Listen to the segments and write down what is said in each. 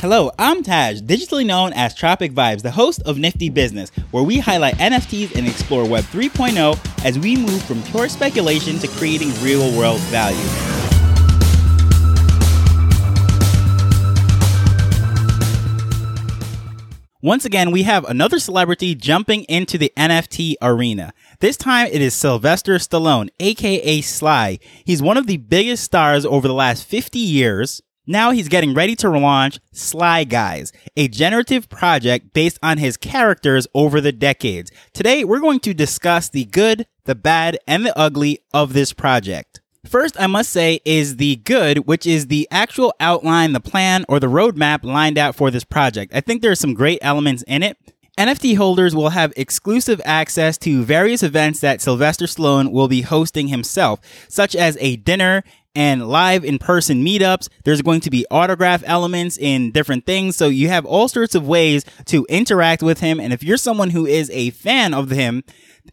Hello, I'm Taj, digitally known as Tropic Vibes, the host of Nifty Business, where we highlight NFTs and explore Web 3.0 as we move from pure speculation to creating real world value. Once again, we have another celebrity jumping into the NFT arena. This time it is Sylvester Stallone, aka Sly. He's one of the biggest stars over the last 50 years. Now he's getting ready to launch Sly Guys, a generative project based on his characters over the decades. Today we're going to discuss the good, the bad, and the ugly of this project. First, I must say, is the good, which is the actual outline, the plan, or the roadmap lined out for this project. I think there are some great elements in it. NFT holders will have exclusive access to various events that Sylvester Stallone will be hosting himself, such as a dinner and live in person meetups. There's going to be autograph elements in different things. So you have all sorts of ways to interact with him. And if you're someone who is a fan of him,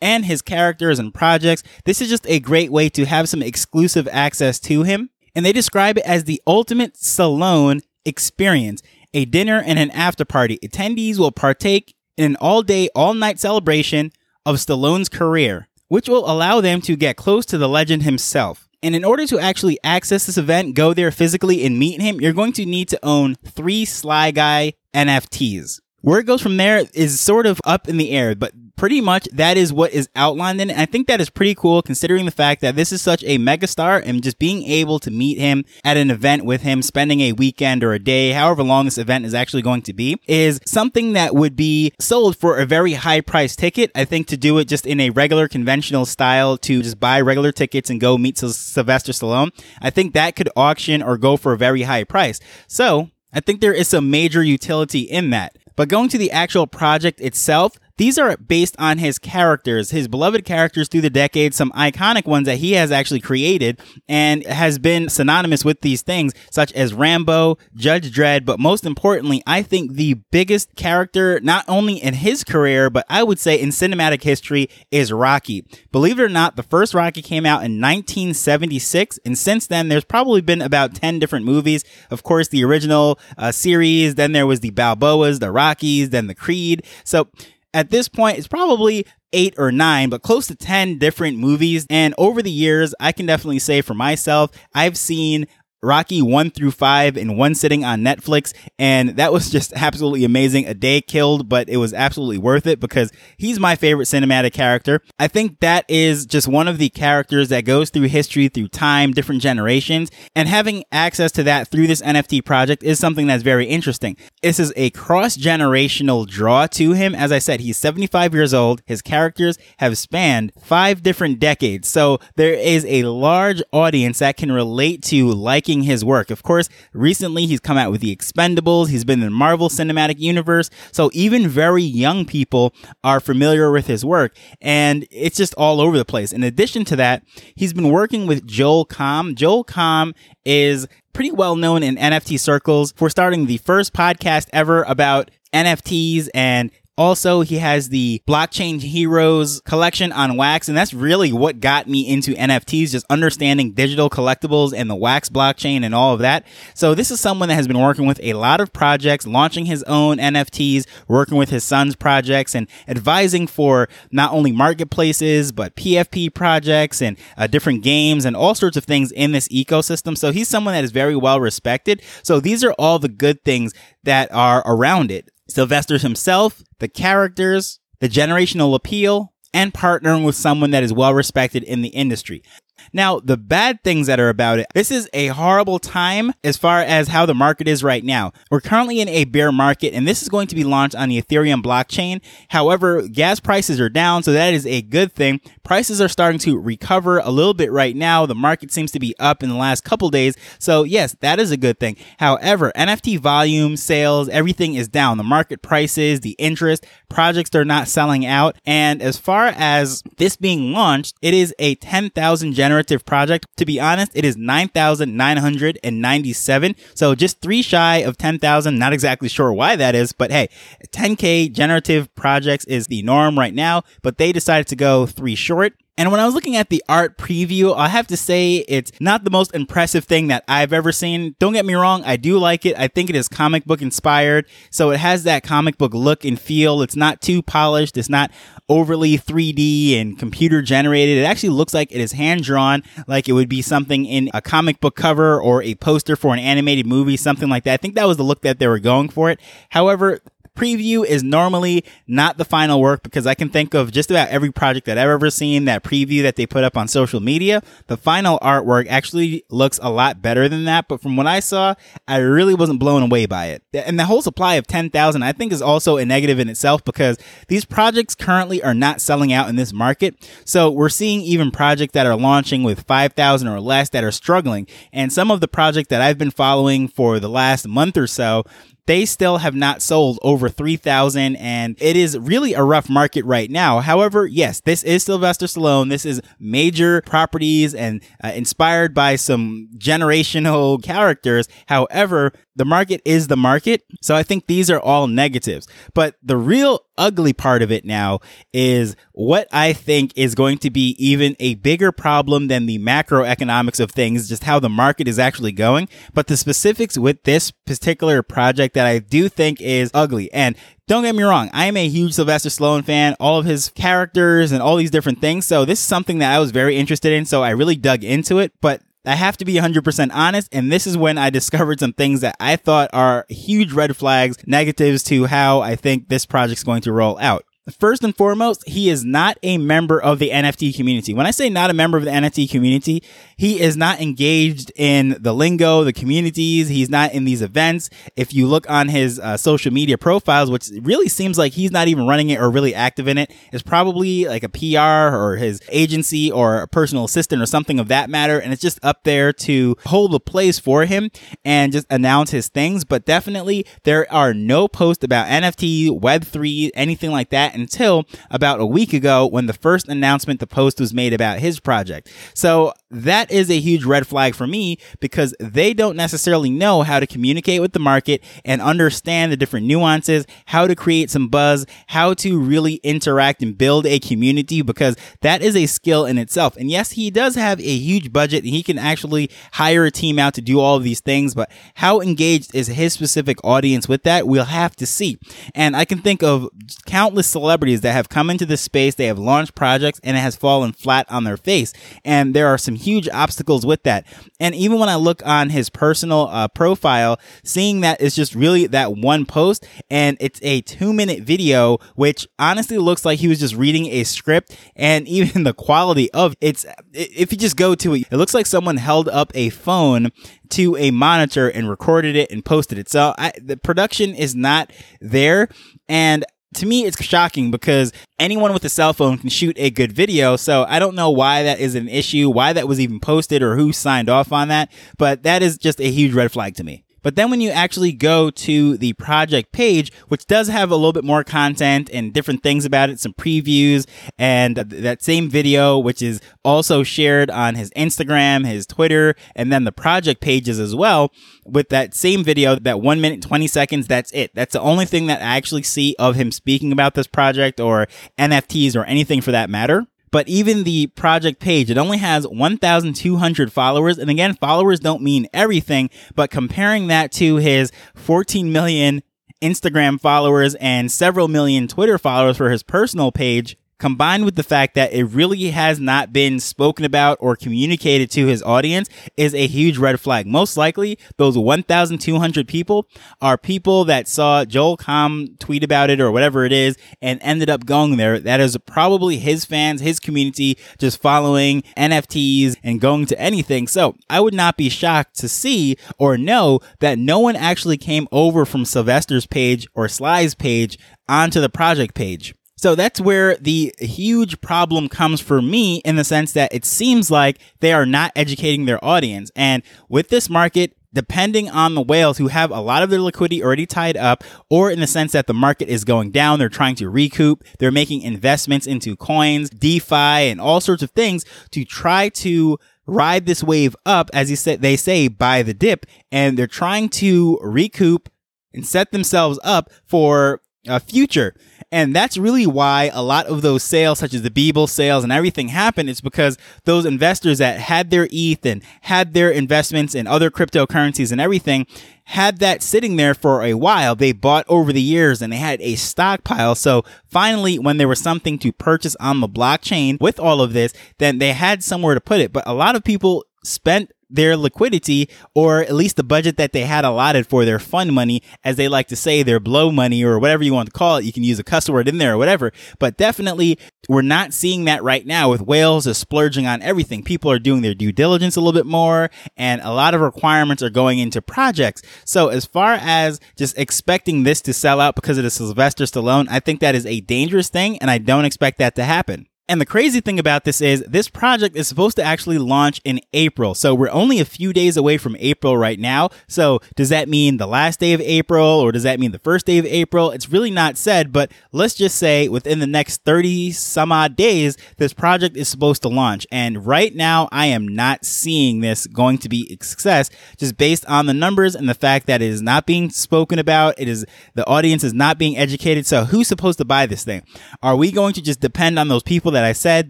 and his characters and projects. This is just a great way to have some exclusive access to him. And they describe it as the ultimate Stallone experience, a dinner and an after party. Attendees will partake in an all day, all night celebration of Stallone's career, which will allow them to get close to the legend himself. And in order to actually access this event, go there physically and meet him, you're going to need to own three Sly Guy NFTs. Where it goes from there is sort of up in the air, but pretty much that is what is outlined in it. And I think that is pretty cool considering the fact that this is such a megastar and just being able to meet him at an event with him, spending a weekend or a day, however long this event is actually going to be, is something that would be sold for a very high price ticket. I think to do it just in a regular conventional style to just buy regular tickets and go meet Sylvester Stallone, I think that could auction or go for a very high price. So I think there is some major utility in that. But going to the actual project itself, these are based on his characters, his beloved characters through the decades, some iconic ones that he has actually created and has been synonymous with these things, such as Rambo, Judge Dredd, but most importantly, I think the biggest character, not only in his career, but I would say in cinematic history, is Rocky. Believe it or not, the first Rocky came out in 1976, and since then, there's probably been about 10 different movies. Of course, the original uh, series, then there was the Balboas, the Rockies, then the Creed. So, at this point, it's probably eight or nine, but close to 10 different movies. And over the years, I can definitely say for myself, I've seen Rocky 1 through 5 in one sitting on Netflix. And that was just absolutely amazing. A day killed, but it was absolutely worth it because he's my favorite cinematic character. I think that is just one of the characters that goes through history, through time, different generations. And having access to that through this NFT project is something that's very interesting. This is a cross generational draw to him. As I said, he's 75 years old. His characters have spanned five different decades. So there is a large audience that can relate to liking his work. Of course, recently he's come out with the Expendables. He's been in the Marvel Cinematic Universe. So even very young people are familiar with his work and it's just all over the place. In addition to that, he's been working with Joel Comm. Joel Comm is pretty well known in NFT circles for starting the first podcast ever about NFTs and also, he has the Blockchain Heroes collection on Wax, and that's really what got me into NFTs, just understanding digital collectibles and the Wax blockchain and all of that. So, this is someone that has been working with a lot of projects, launching his own NFTs, working with his son's projects, and advising for not only marketplaces, but PFP projects and uh, different games and all sorts of things in this ecosystem. So, he's someone that is very well respected. So, these are all the good things that are around it. Sylvester himself, the characters, the generational appeal, and partnering with someone that is well respected in the industry. Now, the bad things that are about it, this is a horrible time as far as how the market is right now. We're currently in a bear market and this is going to be launched on the Ethereum blockchain. However, gas prices are down, so that is a good thing. Prices are starting to recover a little bit right now. The market seems to be up in the last couple days. So yes, that is a good thing. However, NFT volume, sales, everything is down. The market prices, the interest, projects are not selling out. And as far as this being launched, it is a 10,000 generative project. To be honest, it is 9,997. So just three shy of 10,000. Not exactly sure why that is, but hey, 10K generative projects is the norm right now, but they decided to go three short. And when I was looking at the art preview, I have to say it's not the most impressive thing that I've ever seen. Don't get me wrong, I do like it. I think it is comic book inspired. So it has that comic book look and feel. It's not too polished. It's not overly 3D and computer generated. It actually looks like it is hand drawn, like it would be something in a comic book cover or a poster for an animated movie, something like that. I think that was the look that they were going for it. However, preview is normally not the final work because I can think of just about every project that I've ever seen that preview that they put up on social media. The final artwork actually looks a lot better than that, but from what I saw, I really wasn't blown away by it. And the whole supply of 10,000 I think is also a negative in itself because these projects currently are not selling out in this market. So we're seeing even projects that are launching with 5,000 or less that are struggling. And some of the projects that I've been following for the last month or so, they still have not sold over 3,000 and it is really a rough market right now. However, yes, this is Sylvester Stallone. This is major properties and uh, inspired by some generational characters. However, the market is the market. So I think these are all negatives. But the real ugly part of it now is what I think is going to be even a bigger problem than the macroeconomics of things, just how the market is actually going. But the specifics with this particular project that I do think is ugly. And don't get me wrong, I am a huge Sylvester Stallone fan, all of his characters and all these different things. So this is something that I was very interested in. So I really dug into it. But I have to be 100% honest, and this is when I discovered some things that I thought are huge red flags, negatives to how I think this project's going to roll out. First and foremost, he is not a member of the NFT community. When I say not a member of the NFT community, he is not engaged in the lingo, the communities. He's not in these events. If you look on his uh, social media profiles, which really seems like he's not even running it or really active in it, it's probably like a PR or his agency or a personal assistant or something of that matter. And it's just up there to hold the place for him and just announce his things. But definitely there are no posts about NFT, Web3, anything like that until about a week ago when the first announcement the post was made about his project. So that is a huge red flag for me because they don't necessarily know how to communicate with the market and understand the different nuances, how to create some buzz, how to really interact and build a community because that is a skill in itself. And yes, he does have a huge budget and he can actually hire a team out to do all of these things, but how engaged is his specific audience with that? We'll have to see. And I can think of countless celebrities that have come into this space, they have launched projects and it has fallen flat on their face. And there are some huge obstacles with that. And even when I look on his personal uh, profile, seeing that it's just really that one post and it's a two minute video, which honestly looks like he was just reading a script and even the quality of it's, if you just go to it, it looks like someone held up a phone to a monitor and recorded it and posted it. So I, the production is not there. And to me, it's shocking because anyone with a cell phone can shoot a good video. So I don't know why that is an issue, why that was even posted or who signed off on that, but that is just a huge red flag to me. But then when you actually go to the project page, which does have a little bit more content and different things about it, some previews and that same video, which is also shared on his Instagram, his Twitter, and then the project pages as well with that same video, that one minute, 20 seconds. That's it. That's the only thing that I actually see of him speaking about this project or NFTs or anything for that matter. But even the project page, it only has 1,200 followers. And again, followers don't mean everything, but comparing that to his 14 million Instagram followers and several million Twitter followers for his personal page, combined with the fact that it really has not been spoken about or communicated to his audience is a huge red flag. Most likely, those 1,200 people are people that saw Joel Comm tweet about it or whatever it is and ended up going there. That is probably his fans, his community, just following NFTs and going to anything. So I would not be shocked to see or know that no one actually came over from Sylvester's page or Sly's page onto the project page. So that's where the huge problem comes for me in the sense that it seems like they are not educating their audience. And with this market, depending on the whales who have a lot of their liquidity already tied up, or in the sense that the market is going down, they're trying to recoup, they're making investments into coins, DeFi, and all sorts of things to try to ride this wave up, as you said, they say, buy the dip, and they're trying to recoup and set themselves up for uh, future. And that's really why a lot of those sales, such as the Beeple sales and everything happened. It's because those investors that had their ETH and had their investments in other cryptocurrencies and everything had that sitting there for a while. They bought over the years and they had a stockpile. So finally, when there was something to purchase on the blockchain with all of this, then they had somewhere to put it. But a lot of people spent their liquidity or at least the budget that they had allotted for their fund money, as they like to say, their blow money or whatever you want to call it. You can use a cuss word in there or whatever, but definitely we're not seeing that right now with whales is splurging on everything. People are doing their due diligence a little bit more and a lot of requirements are going into projects. So as far as just expecting this to sell out because of the Sylvester Stallone, I think that is a dangerous thing and I don't expect that to happen. And the crazy thing about this is this project is supposed to actually launch in April. So we're only a few days away from April right now. So does that mean the last day of April or does that mean the first day of April? It's really not said, but let's just say within the next 30 some odd days, this project is supposed to launch. And right now I am not seeing this going to be a success just based on the numbers and the fact that it is not being spoken about. It is the audience is not being educated. So who's supposed to buy this thing? Are we going to just depend on those people that that I said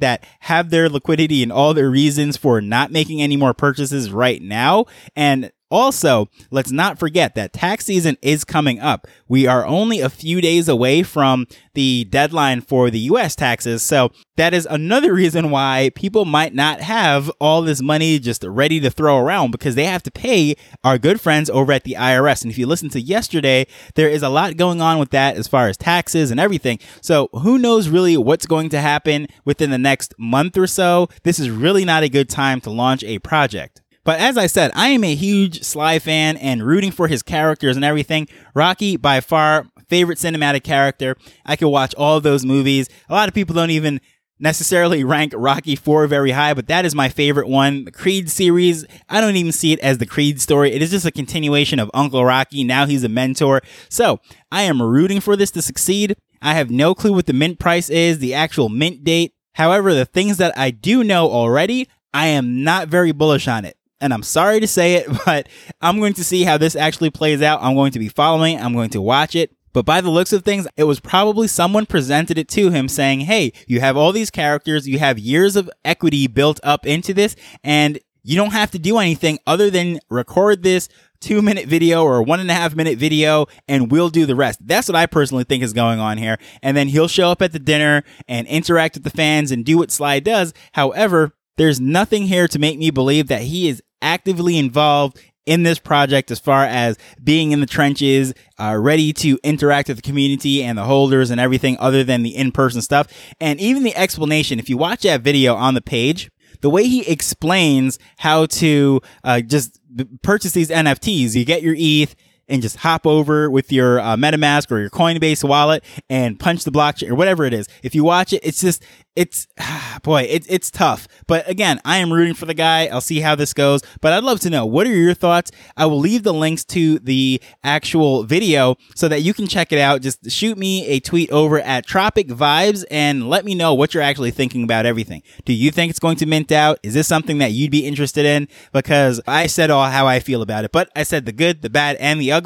that have their liquidity and all their reasons for not making any more purchases right now. And also, let's not forget that tax season is coming up. We are only a few days away from the deadline for the US taxes. So that is another reason why people might not have all this money just ready to throw around because they have to pay our good friends over at the IRS. And if you listen to yesterday, there is a lot going on with that as far as taxes and everything. So who knows really what's going to happen within the next month or so? This is really not a good time to launch a project. But as I said, I am a huge Sly fan and rooting for his characters and everything. Rocky, by far, favorite cinematic character. I could watch all those movies. A lot of people don't even necessarily rank Rocky 4 very high, but that is my favorite one. The Creed series, I don't even see it as the Creed story. It is just a continuation of Uncle Rocky. Now he's a mentor. So I am rooting for this to succeed. I have no clue what the mint price is, the actual mint date. However, the things that I do know already, I am not very bullish on it and I'm sorry to say it, but I'm going to see how this actually plays out. I'm going to be following, I'm going to watch it. But by the looks of things, it was probably someone presented it to him saying, Hey, you have all these characters, you have years of equity built up into this, and you don't have to do anything other than record this two minute video or one and a half minute video and we'll do the rest. That's what I personally think is going on here. And then he'll show up at the dinner and interact with the fans and do what Sly does. However, there's nothing here to make me believe that he is actively involved in this project as far as being in the trenches, uh, ready to interact with the community and the holders and everything other than the in-person stuff. And even the explanation, if you watch that video on the page, the way he explains how to uh, just purchase these NFTs, you get your ETH, and just hop over with your uh, MetaMask or your Coinbase wallet and punch the blockchain or whatever it is. If you watch it, it's just it's boy, it, it's tough. But again, I am rooting for the guy. I'll see how this goes. But I'd love to know what are your thoughts. I will leave the links to the actual video so that you can check it out. Just shoot me a tweet over at Tropic Vibes and let me know what you're actually thinking about everything. Do you think it's going to mint out? Is this something that you'd be interested in? Because I said all how I feel about it, but I said the good, the bad, and the ugly.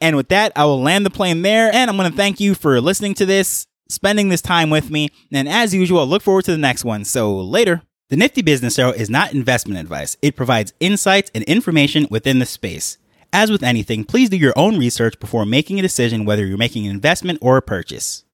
And with that, I will land the plane there. And I'm going to thank you for listening to this spending this time with me. And as usual, look forward to the next one. So later. The Nifty Business Arrow is not investment advice. It provides insights and information within the space. As with anything, please do your own research before making a decision whether you're making an investment or a purchase.